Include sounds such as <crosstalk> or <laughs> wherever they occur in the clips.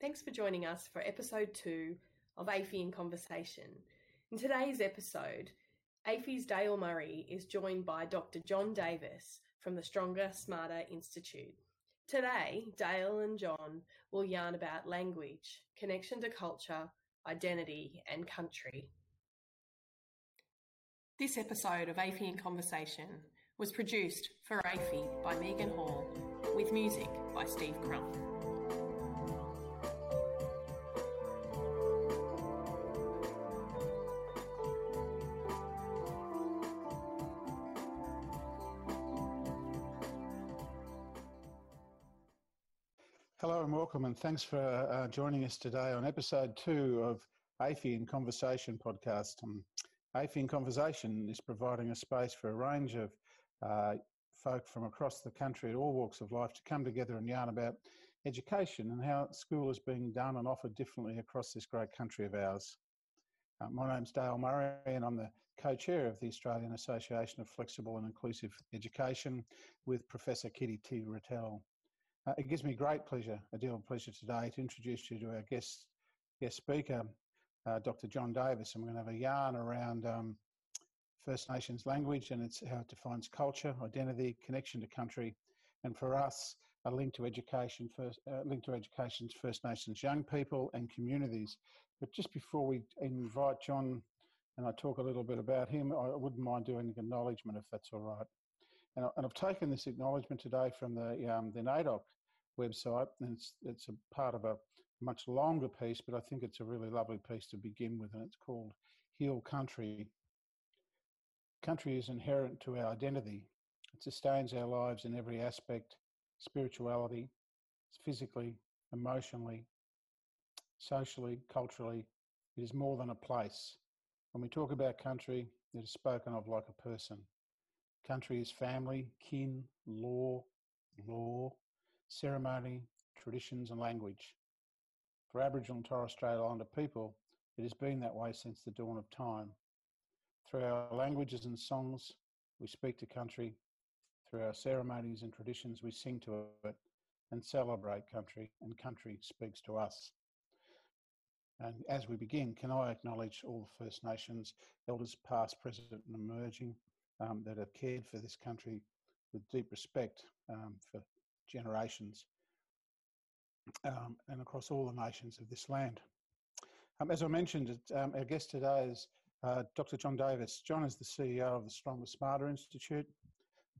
Thanks for joining us for episode two of AAFIE in Conversation. In today's episode, AAFIE's Dale Murray is joined by Dr. John Davis from the Stronger Smarter Institute. Today, Dale and John will yarn about language, connection to culture, identity, and country. This episode of AAFIE in Conversation was produced for AAFIE by Megan Hall with music by Steve Crump. Thanks for uh, joining us today on episode two of AAFIE in Conversation podcast. Um, AAFIE in Conversation is providing a space for a range of uh, folk from across the country at all walks of life to come together and yarn about education and how school is being done and offered differently across this great country of ours. Uh, my name's Dale Murray, and I'm the co chair of the Australian Association of Flexible and Inclusive Education with Professor Kitty te Riele. Uh, it gives me great pleasure, a deal of pleasure today, to introduce you to our guest, guest speaker, uh, Dr. John Davis, and we're going to have a yarn around um, First Nations language and it's how it defines culture, identity, connection to country, and for us, a link to education, first, uh, link to education's First Nations young people and communities. But just before we invite John and I talk a little bit about him, I wouldn't mind doing an acknowledgement if that's all right. And, and I've taken this acknowledgement today from the um, the NAIDOC website, and it's it's a part of a much longer piece, but I think it's a really lovely piece to begin with, and it's called Heal Country. Country is inherent to our identity. It sustains our lives in every aspect spirituality, physically, emotionally, socially, culturally. It is more than a place. When we talk about country, it is spoken of like a person. Country is family, kin, law, law, ceremony, traditions, and language. For Aboriginal and Torres Strait Islander people, it has been that way since the dawn of time. Through our languages and songs, we speak to country. Through our ceremonies and traditions, we sing to it and celebrate country, and country speaks to us. And as we begin, can I acknowledge all the First Nations, elders past, present, and emerging, um, that have cared for this country with deep respect um, for generations um, and across all the nations of this land. Um, as I mentioned, um, our guest today is uh, Dr. John Davis. John is the CEO of the Stronger Smarter Institute,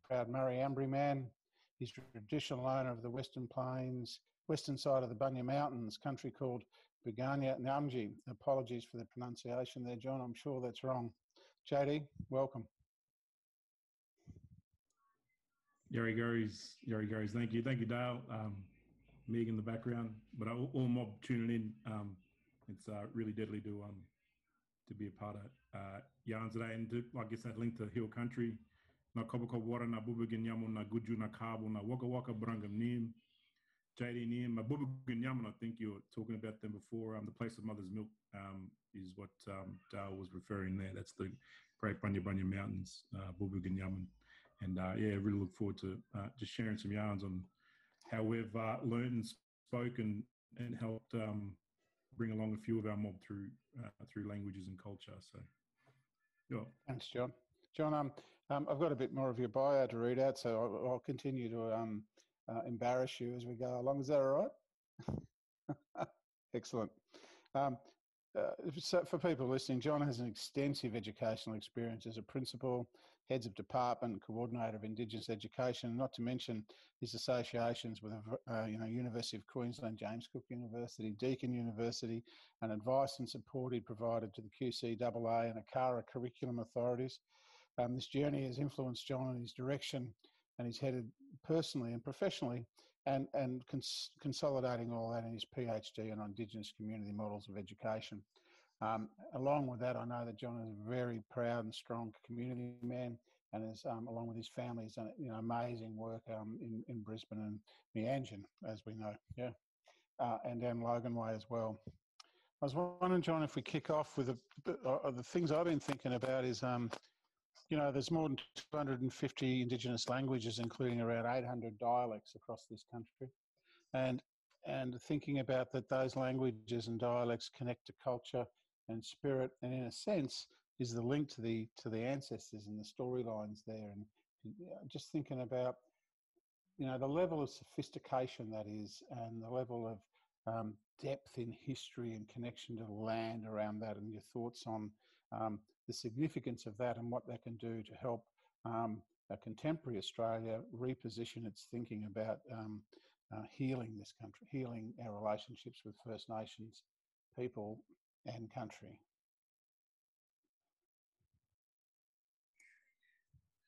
proud Murri Ambae man. He's traditional owner of the Western Plains, western side of the Bunya Mountains, country called Buganya Namji. Apologies for the pronunciation there, John. I'm sure that's wrong. JD, welcome. Yari Gary's, Yari Gary's. Thank you, thank you, Dale. Um, Meg in the background, but all, mob tuning in. Um, it's uh, really deadly to um to be a part of uh, yarns today, and to, I guess that link to Heal Country. Na kobo kobo wara na bubugin yamu na guju na kabu na waka waka brangam nim. JD Nim, Mabubugan Yaman, I think you were talking about them before. Um, the place of mother's milk um, is what um, Dale was referring there. That's the Great Bunya Bunya Mountains, uh, Bubugan Yaman. And uh, yeah, really look forward to uh, just sharing some yarns on how we've uh, learned and spoken and helped um, bring along a few of our mob through uh, through languages and culture. So, yeah. Thanks, John. John, um, um, I've got a bit more of your bio to read out, so I'll, I'll continue to um, uh, embarrass you as we go along. Is that all right? <laughs> Excellent. Um, uh, so for people listening, John has an extensive educational experience as a principal, heads of department, coordinator of Indigenous education, not to mention his associations with, uh, you know, University of Queensland, James Cook University, Deakin University, and advice and support he provided to the QCAA and ACARA curriculum authorities. Um, this journey has influenced John in his direction, and he's headed personally and professionally and, and cons- consolidating all that in his PhD on Indigenous community models of education. Um, along with that, I know that John is a very proud and strong community man, and is um, along with his family, has done you know amazing work um, in in Brisbane and Meanjin, as we know, yeah, uh, and down Logan Way as well. I was wondering, John, if we kick off with a, uh, the things I've been thinking about is um, you know, there's more than 250 Indigenous languages, including around 800 dialects across this country. And and thinking about that those languages and dialects connect to culture and spirit, and in a sense, is the link to the to the ancestors and the storylines there. And just thinking about you know the level of sophistication that is, and the level of um, depth in history and connection to the land around that, and your thoughts on um, the significance of that and what that can do to help um, a contemporary Australia reposition its thinking about um, uh, healing this country, healing our relationships with First Nations people and country.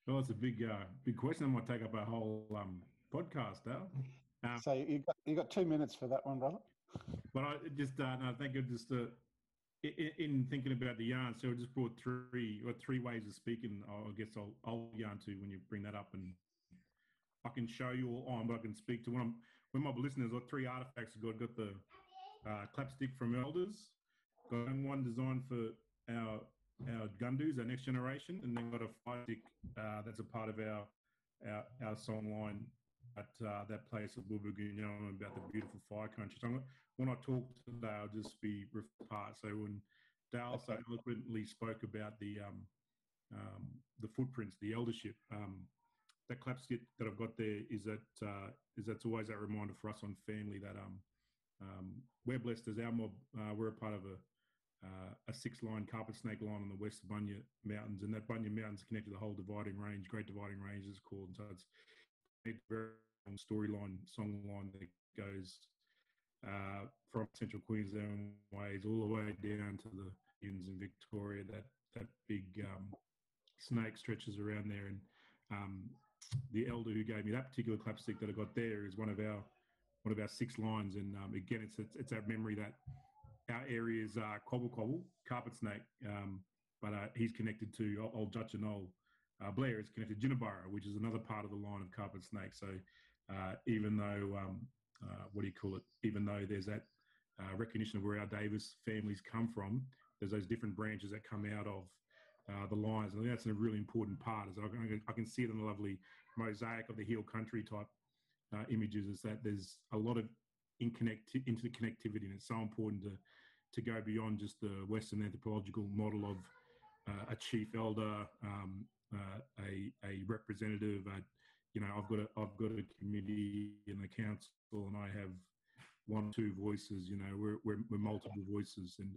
Well, it's a big, uh, big question. That might take up a whole um, podcast, Al. <laughs> Um, so you got you got two minutes for that one, brother. But I just uh, no, thank you. Just uh, in, in, thinking about the yarn, so I just brought three or three ways of speaking. I guess I'll, I'll yarn to when you bring that up, and I can show you all on, but I can speak to when I'm when my listeners. Got three artifacts. I've got, got the uh, clapstick from elders, got one designed for our our Gundus, our next generation, and then got a fire stick uh, that's a part of our our, our song line at uh, that place you know, about the beautiful fire country. So when I talk today, I'll just be apart. So when Dale so eloquently spoke about the um, um, the footprints, the eldership, um, that clapstick that I've got there is that uh, is that's always that reminder for us on family that um, um, we're blessed as our mob. Uh, we're a part of a uh, a six line carpet snake line on the west Bunya Mountains, and that Bunya Mountains connected to the whole dividing range, Great Dividing Range is called. So it's a very long storyline, song line that goes uh, from central Queensland ways all the way down to the Inns in Victoria. That that big um, snake stretches around there, and um, the elder who gave me that particular clapstick that I got there is one of our one of our six lines, and um, again, it's, it's it's that memory that our area is uh, Cobble Cobble, Carpet Snake, um, but uh, he's connected to Old Dutch and Old. Uh, Blair is connected to Jinnabara, which is another part of the line of Carpet Snake. So uh, even though, um, uh, what do you call it, even though there's that uh, recognition of where our Davis families come from, there's those different branches that come out of the lines. And that's a really important part. Is I can, I can see it in the lovely mosaic of the heal country type images is that there's a lot of in connect into the connectivity, and it's so important to to go beyond just the Western anthropological model of uh, a chief elder, um, uh, a a representative. Uh, you know, I've got a I've got a committee in the council, and I have one two voices. You know, we're we're, we're multiple voices, and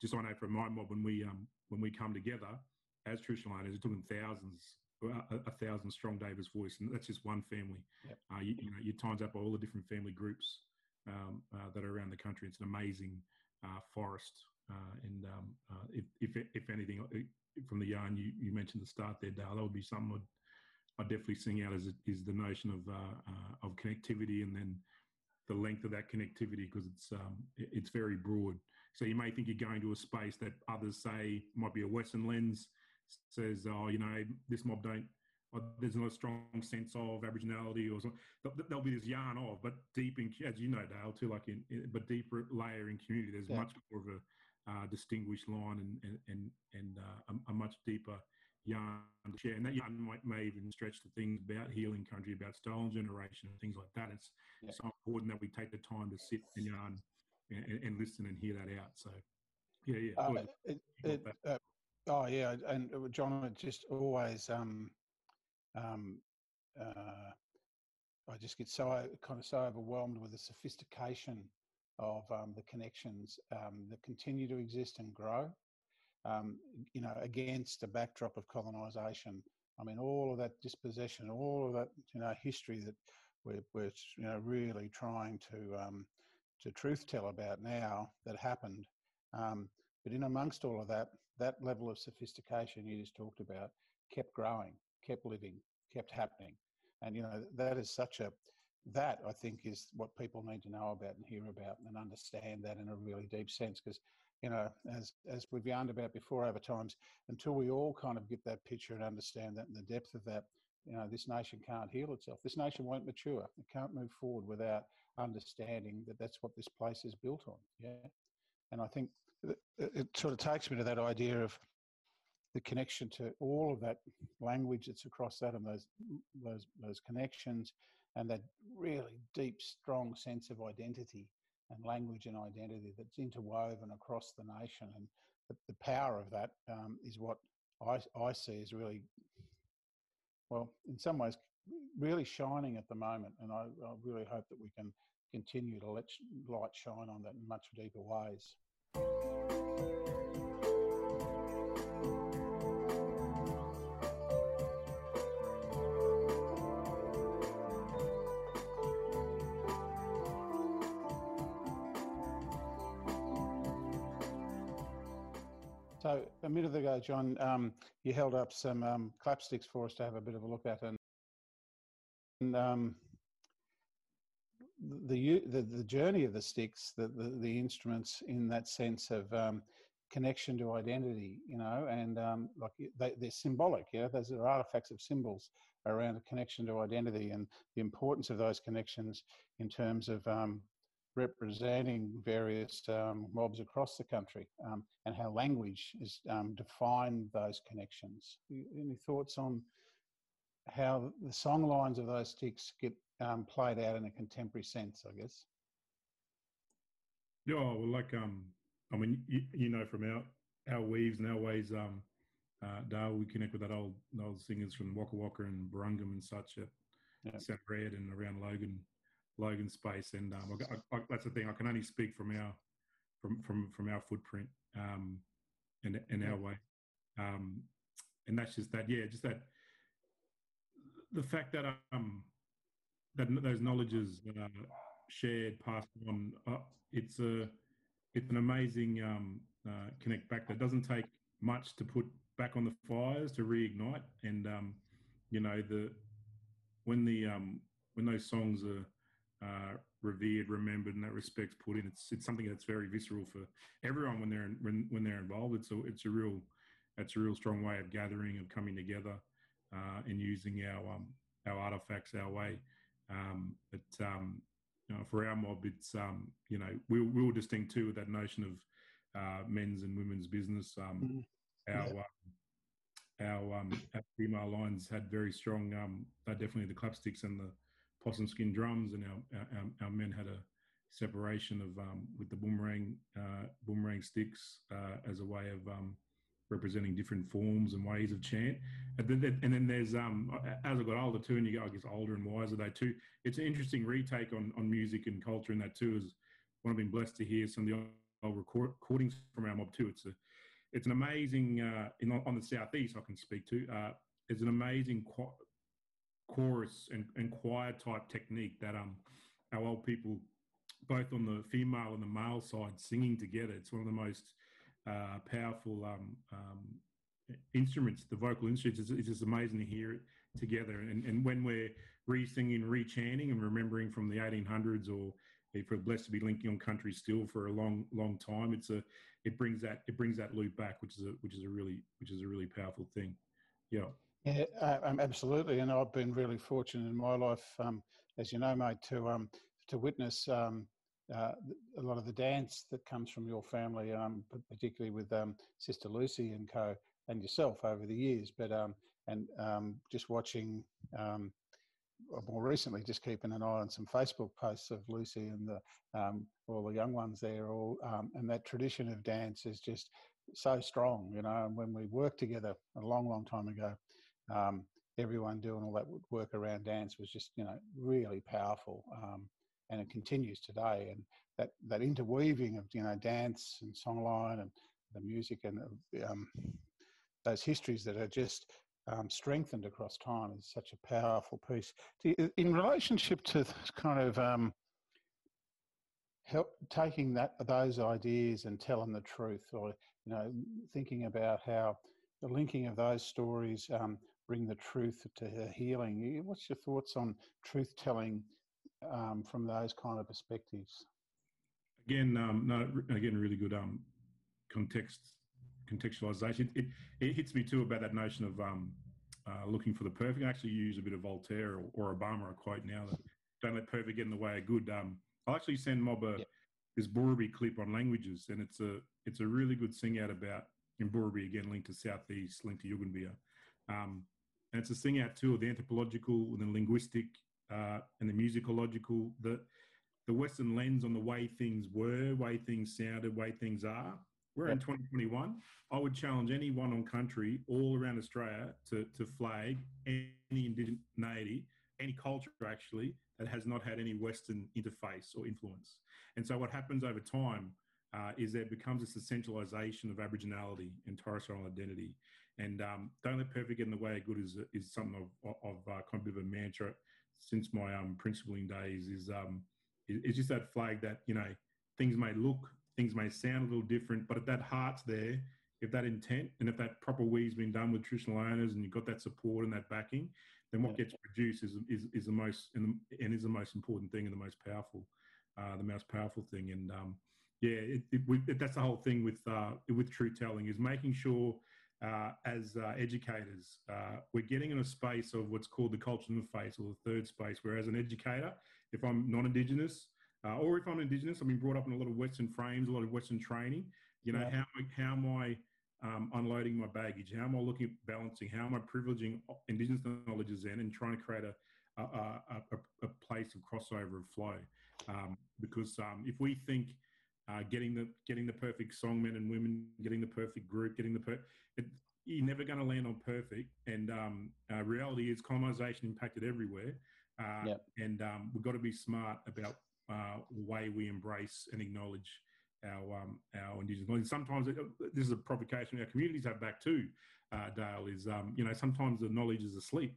just I know from my mob when we um when we come together as traditional owners, them thousands a, a, thousand strong Davis voice, and that's just one family. Yep. Uh, you, you, know, you times up all the different family groups um, uh, that are around the country. It's an amazing uh, forest. Uh, and um, uh, if, if, if anything, from the yarn you, you mentioned the start there, Dale, that would be something I'd, I'd definitely sing out as is the notion of of connectivity and then the length of that connectivity because it's um, it's very broad. So you may think you're going to a space that others say might be a Western lens says, oh, you know, this mob don't there's not a strong sense of Aboriginality or something. There'll be this yarn of, but deep in, as you know, Dale, too, like in, in but deeper layer in community, there's yeah. much more of a uh, distinguished line and and and, and uh, a, a, much deeper yarn to share. And that yarn might may even stretch to things about healing country, about stolen generation, and things like that. It's yeah. so important that we take the time to sit and yarn and, and listen and hear that out. So, yeah, yeah. Uh, it, it, uh, oh, yeah, and uh, John, it just always. Um, um, uh, I just get so kind of so overwhelmed with the sophistication of um, the connections um, that continue to exist and grow. Um, you know, against a backdrop of colonisation. I mean, all of that dispossession, all of that you know history that we're, we're you know really trying to um, to truth tell about now that happened. Um, but in amongst all of that, that level of sophistication you just talked about kept growing kept living, kept happening. And, you know, that is such a, that I think is what people need to know about and hear about and understand that in a really deep sense. Because, you know, as, as we've yarned about before over times, until we all kind of get that picture and understand that and the depth of that, you know, this nation can't heal itself. This nation won't mature. It can't move forward without understanding that that's what this place is built on. Yeah. And I think uh, it, it sort of takes me to that idea of the connection to all of that language that's across that and those those those connections and that really deep, strong sense of identity and language and identity that's interwoven across the nation. And the, the power of that um, is what I, I see as really, well, in some ways, really shining at the moment. And I, I really hope that we can continue to let light shine on that in much deeper ways. So a minute ago, John, um, you held up some um, clapsticks for us to have a bit of a look at, and, and um, the, the the journey of the sticks, the the, the instruments, in that sense of um, connection to identity, you know, and um, like they, they're symbolic. Yeah, those are artifacts of symbols around a connection to identity and the importance of those connections in terms of um, representing various um, mobs across the country um, and how language is um, defined those connections. Any thoughts on how the song lines of those sticks get um, played out in a contemporary sense, I guess? Yeah, well, like, um, I mean, you, you know, from our, our weaves and our ways, um, uh, Dale, we connect with that old old singers from Waka Waka and Barungum and such at yeah. South Red and around Logan Logan space, and um, I, I, that's the thing. I can only speak from our from from from our footprint um, and and our way, um, and that's just that. Yeah, just that the fact that um that those knowledges uh, shared, passed on. Uh, it's a it's an amazing um, uh, connect back that doesn't take much to put back on the fires to reignite, and um, you know the when the um, when those songs are uh, revered, remembered, and that respect's put in. It's it's something that's very visceral for everyone when they're in, when when they're involved. It's a it's a real it's a real strong way of gathering of coming together uh, and using our um, our artifacts our way. Um, but um, you know, for our mob, it's um, you know we we were distinct too with that notion of uh, men's and women's business. Um, mm-hmm. Our yeah. Um, our, um, our female lines had very strong. Um, they definitely the clapsticks and the possum skin drums, and our, our, our men had a separation of um, with the boomerang uh, boomerang sticks uh, as a way of um, representing different forms and ways of chant. And then, and then there's um, as I got older too, and you get I guess older and wiser they too. It's an interesting retake on on music and culture, and that too is what I've been blessed to hear some of the old record, recordings from our mob too. It's a it's an amazing uh, in, on the southeast I can speak to. Uh, it's an amazing chorus and, and choir type technique that um our old people both on the female and the male side singing together. It's one of the most uh, powerful um, um, instruments the vocal instruments. It's, it's, just amazing to hear it together. And, and when we're re-singing re-chanting and remembering from the 1800s or if we're blessed to be linking on country still for a long long time it's a it brings that it brings that loop back which is a which is a really which is a really powerful thing. Yeah yeah, uh, um, absolutely. And I've been really fortunate in my life, um, as you know, mate, to um, to witness um, uh, a lot of the dance that comes from your family, um, particularly with um, Sister Lucy and co, and yourself over the years. But and just watching more recently, just keeping an eye on some Facebook posts of Lucy and the all the young ones there, all and that tradition of dance is just so strong, you know. And when we worked together a long, long time ago, um, everyone doing all that work around dance was just you know really powerful um, and it continues today. And that that interweaving of you know dance and songline and the music and um, those histories that are just um, strengthened across time is such a powerful piece. In relationship to kind of um, help taking that those ideas and telling the truth or you know thinking about how the linking of those stories um, bring the truth to her healing. What's your thoughts on truth telling um, from those kind of perspectives? Again, um, no, again, really good um, context contextualization. It, it, hits me too about that notion of um, uh, looking for the perfect. I actually use a bit of Voltaire or, or Obama a quote now that don't let perfect get in the way of good. Um, I'll actually send Mob a, this Burrabi clip on languages, and it's a it's a really good sing out about in Burrabi again, linked to southeast, linked to Yugambeh. Um, and it's a thing out too of the anthropological and the linguistic uh, and the musicological, the the Western lens on the way things were, way things sounded, way things are. We're yep. in 2021. I would challenge anyone on country all around Australia to, to flag any indigeneity, any culture actually, that has not had any Western interface or influence. And so what happens over time uh, is there becomes this essentialisation of Aboriginality and Torres Strait Islander identity. And um, don't let perfect get in the way of good is, is something of, of uh, kind of a bit of a mantra since my um, principling days is, um, is just that flag that, you know, things may look, things may sound a little different, but if that heart's there, if that intent and if that proper wee's been done with traditional owners and you've got that support and that backing, then what yeah. gets produced is, is, is the most and, the, and is the most important thing and the most powerful, uh, the most powerful thing. And um, yeah, it, it, we, it, that's the whole thing with uh, with truth telling is making sure uh, as uh, educators uh, we're getting in a space of what's called the culture interface or the third space. Where as an educator, if I'm non-indigenous uh, or if I'm indigenous, I've been brought up in a lot of Western frames, a lot of Western training. You know, yeah. how how am I um, unloading my baggage? How am I looking at balancing? How am I privileging Indigenous knowledges in and trying to create a, a, a, a place of crossover of flow? Um, because um, if we think uh, getting the getting the perfect songmen and women, getting the perfect group, getting the per- it, you're never going to land on perfect. And um, uh, reality is colonization impacted everywhere, uh, yep. and um, we've got to be smart about uh, the way we embrace and acknowledge our um, our indigenous knowledge. Sometimes it, this is a provocation our communities have back too. Uh, Dale is um, you know sometimes the knowledge is asleep,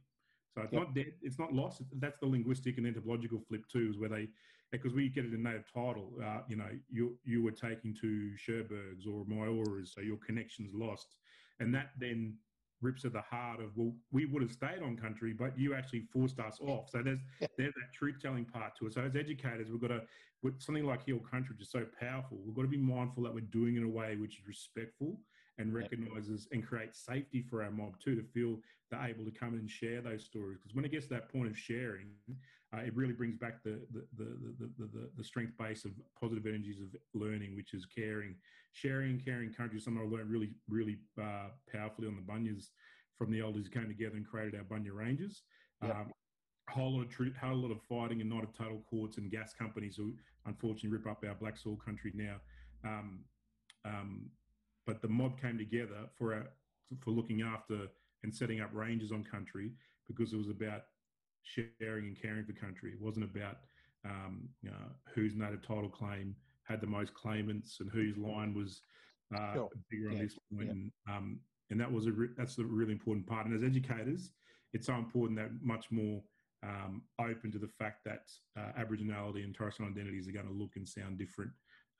so it's yep. not dead, it's not lost. That's the linguistic and anthropological flip too, is where they because we get it in native title. Uh, you know, you you were taking to Cherbourgs or Myoras, so your connection's lost, and that then rips at the heart of well, we would have stayed on country, but you actually forced us off. So there's yeah. there's that truth telling part to it. So as educators, we've got to with something like heal country, which is so powerful. We've got to be mindful that we're doing it in a way which is respectful and recognizes and creates safety for our mob too to feel they're able to come and share those stories. Because when it gets to that point of sharing, uh, it really brings back the the, the the, the, the, strength base of positive energies of learning, which is caring, sharing, caring country. Something I learned really, really uh, powerfully on the bunyas from the elders who came together and created our bunya ranges. Yep. Um, whole lot of truth, whole lot of fighting and not of total courts and gas companies who unfortunately rip up our black soil country now. Um, um, but the mob came together for our, for looking after and setting up ranges on country because it was about sharing and caring for country. It wasn't about um, you know, whose native title claim had the most claimants and whose line was uh, sure. bigger on this point. Yeah. And, um, and that was a re- that's a really important part. And as educators, it's so important that much more um, open to the fact that uh, Aboriginality and Torres Strait identities are going to look and sound different.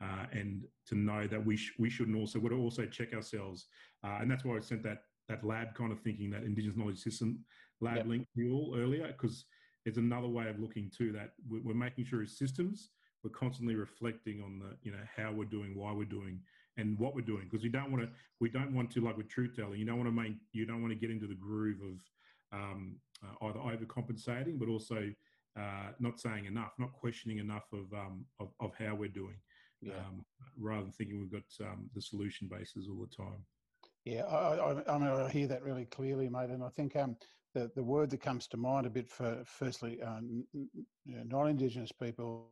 Uh, and to know that we sh- we shouldn't also we to also check ourselves, uh, and that's why I sent that that lab kind of thinking, that Indigenous knowledge system lab yep. link to all earlier, because it's another way of looking too that we're making sure as systems we're constantly reflecting on the you know how we're doing, why we're doing, and what we're doing, because we don't want to we don't want to like with truth telling, you don't want to make you don't want to get into the groove of um, uh, either overcompensating, but also uh, not saying enough, not questioning enough of um, of, of, how we're doing, yeah. um, rather than thinking we've got um, the solution bases all the time. Yeah, I, I, I, mean, I hear that really clearly, mate. And I think um, the, the word that comes to mind a bit for, firstly, uh, non Indigenous people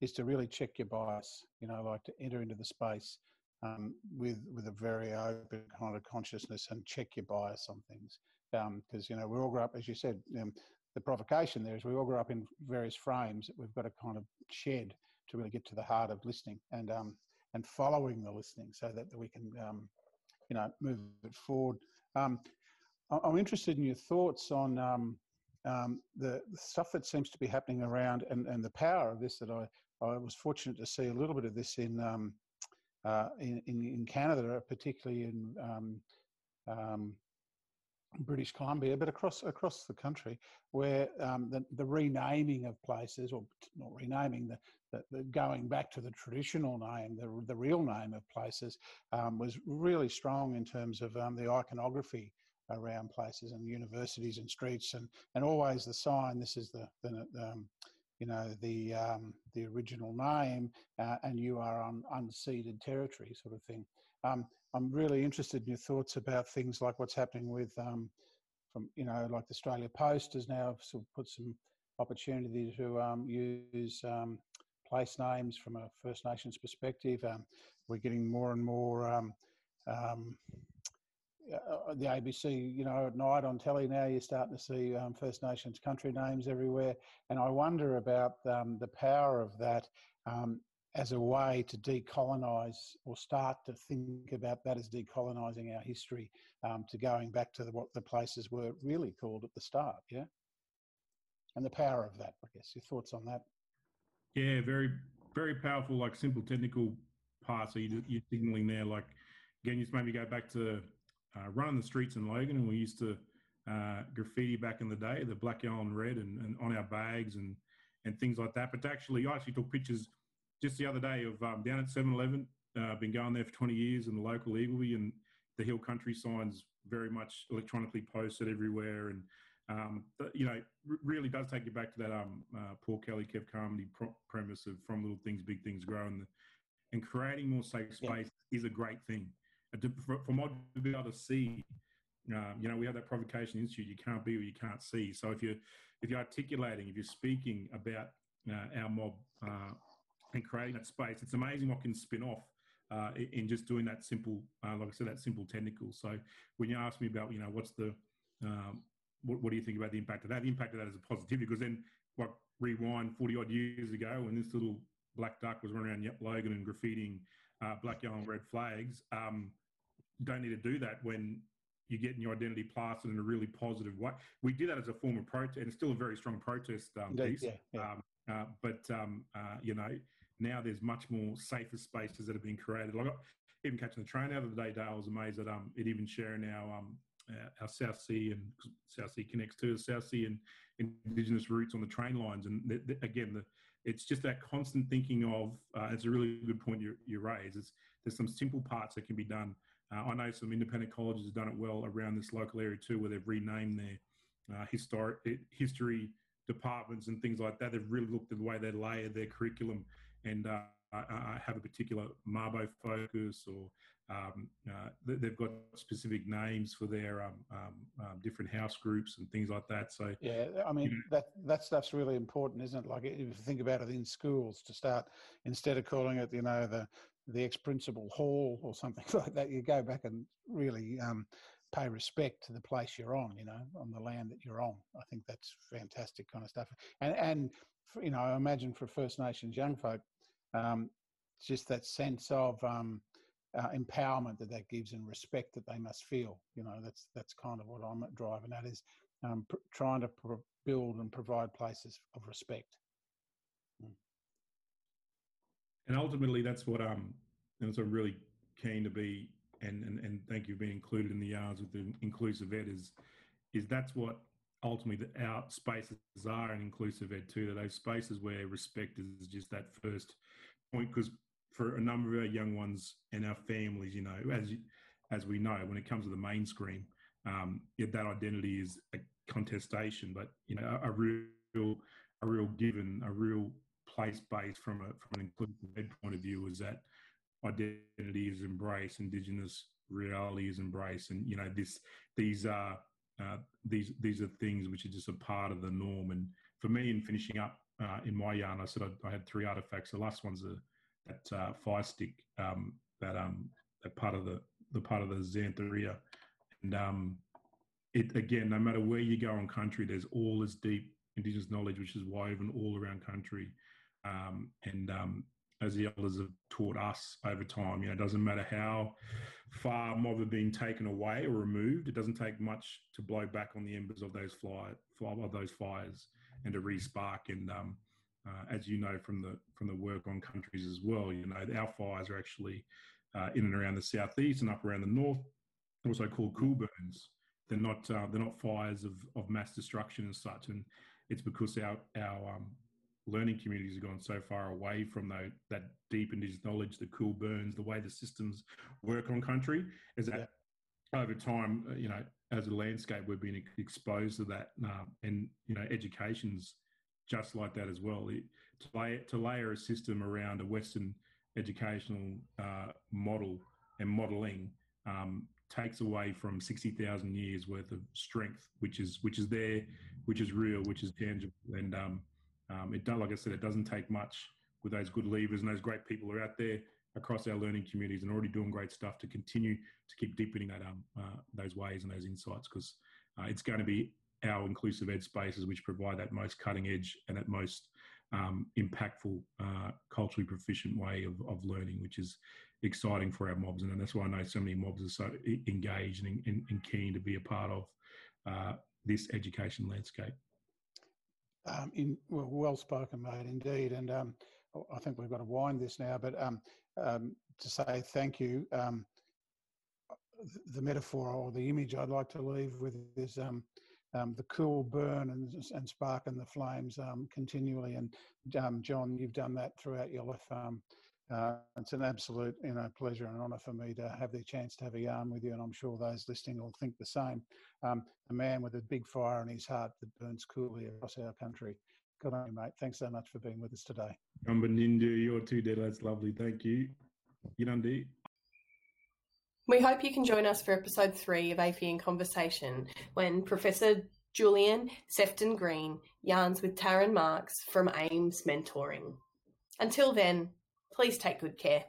is to really check your bias, you know, like to enter into the space um, with, with a very open kind of consciousness and check your bias on things. Because, um, you know, we all grow up, as you said, um, the provocation there is we all grow up in various frames that we've got to kind of shed to really get to the heart of listening and um, and following the listening so that, that we can you know, move it forward. Um, I'm interested in your thoughts on um, um, the, stuff that seems to be happening around and, and the power of this that I, I was fortunate to see a little bit of this in, um, uh, in, in, Canada, particularly in um, um, British Columbia, but across across the country, where um, the, the renaming of places, or not renaming, the, the, the, going back to the traditional name, the, the real name of places, was really strong in terms of the iconography around places and universities and streets, and and always the sign. This is the the um, you know the um, the original name, uh, and you are on unceded territory, sort of thing. Um, I'm really interested in your thoughts about things like what's happening with, um, from you know, like the Australia Post has now sort of put some opportunity to um, use um, place names from a First Nations perspective. We're getting more and more um, uh, the ABC, you know, at night on telly now, you're starting to see um, First Nations country names everywhere. And I wonder about um, the power of that um, as a way to decolonise or start to think about that as decolonising our history um, to going back to the, what the places were really called at the start. Yeah. And the power of that, I guess. Your thoughts on that? Yeah, very, very powerful, like simple technical parts. You, you're signaling there, like, again, just maybe go back to uh, running the streets in Logan, and we used to uh, graffiti back in the day, the black, yellow, and red, and, and, on our bags and and things like that. But actually, I actually took pictures just the other day of um, down at 7-Eleven. Uh, been going there for 20 years in the local Eagleby, and the Heal Country signs very much electronically posted everywhere, and um, you know, really does take you back to that um, uh, Paul Kelly, Kev Carmody pro- premise of from little things, big things grow, and, the, and creating more safe space yeah. is a great thing for mod to be able to see, um, you know, we have that provocation institute. You can't be what you can't see. So if you're if you're articulating, if you're speaking about uh, our mob uh, and creating that space, it's amazing what can spin off uh, in just doing that simple, uh, like I said, that simple technical. So when you ask me about, you know, what's the um, what, what, do you think about the impact of that? The impact of that is a positivity because then, what rewind forty odd years ago when this little black duck was running around Logan and graffitiing uh, black, yellow, and red flags. Um, don't need to do that when you're getting your identity plastered in a really positive way. We did that as a form of protest, and it's still a very strong protest um, piece. Yeah, yeah. Um, uh, but um, uh, you know, now there's much more safer spaces that have been created. Like even catching the train out of the day, Dale was amazed at um, it even sharing our um, our South Sea and South Sea connects to the South Sea and Indigenous routes on the train lines. And the, the, again, the, it's just that constant thinking of. Uh, it's a really good point you, you raise. It's, there's some simple parts that can be done uh, I know some independent colleges have done it well around this local area too, where they've renamed their uh, historic history departments and things like that. They've really looked at the way they layer their curriculum and uh, have a particular Mabo focus, or um, uh, they've got specific names for their um, um, um, different house groups and things like that. So yeah, I mean you know, that that stuff's really important, isn't it? Like if you think about it in schools, to start instead of calling it, you know, the the ex-principal hall or something <laughs> like that, you go back and really um, pay respect to the place you're on, you know, on the land that you're on. I think that's fantastic kind of stuff. And, and you know, I imagine for First Nations young folk, um, just that sense of um, uh, empowerment that that gives and respect that they must feel. You know, that's that's kind of what I'm driving at is um, pr- trying to pr- build and provide places of respect. Mm and ultimately that's what um and so I'm really keen to be and, and and thank you for being included in the yards with the inclusive ed is is that's what ultimately the, our spaces are in inclusive ed too that those spaces where respect is just that first point because for a number of our young ones and our families you know as as we know when it comes to the mainstream um, yeah, that identity is a contestation but you know a, a real a real given a real place based from a from an inclusive point of view is that identity is embraced, Indigenous reality is embraced, and you know this these are uh, these these are things which are just a part of the norm. And for me, in finishing up uh, in my yarn, I said I, I, had three artifacts. The last one's a that uh, fire stick um, that um that part of the the part of the Xanthorrhoea, and um, it again, no matter where you go on country, there's all this deep Indigenous knowledge which is woven all around country. Um, and um, as the elders have taught us over time, you know, it doesn't matter how far mob have been taken away or removed, it doesn't take much to blow back on the embers of those fly, of those fires and to re-spark. And um, uh, as you know from the from the work on countries as well, you know, our fires are actually uh, in and around the southeast and up around the north, also called cool burns. They're not uh, they're not fires of, of mass destruction and such, and it's because our our um, learning communities have gone so far away from the, that deep indigenous knowledge, the cool burns, the way the systems work on country, is that yeah. over time, uh, you know, as a landscape, we've been exposed to that, uh, and you know, education's just like that as well. It, to, lay, to layer a system around a Western educational uh, model and modelling um, takes away from 60,000 years worth of strength, which is which is there, which is real, which is tangible. And um, um, it does, like I said, it doesn't take much with those good leaders and those great people who are out there across our learning communities and already doing great stuff to continue to keep deepening that um, uh, those ways and those insights because uh, it's going to be our inclusive ed spaces which provide that most cutting edge and that most um, impactful, uh, culturally proficient way of, of learning, which is exciting for our mobs. And that's why I know so many mobs are so engaged and, and, and keen to be a part of uh, this education landscape. Um, in, well, well, spoken, mate, indeed. And um, I think we've got to wind this now, but um, to say thank you. Um, the metaphor or the image I'd like to leave with is um, um, the cool burn and, and spark and the flames um, continually. And um, John, you've done that throughout your life. Uh, it's an absolute you know pleasure and honour for me to have the chance to have a yarn with you, and I'm sure those listening will think the same. Um, a man with a big fire in his heart that burns coolly across our country. Good on you, mate. Thanks so much for being with us today. Nindu, you're too dead. That's lovely. Thank you. Yinandi. We hope you can join us for episode three of AAFIE in Conversation when Professor Julian Sefton Green yarns with Taryn Marks from AIMS Mentoring. Until then, please take good care.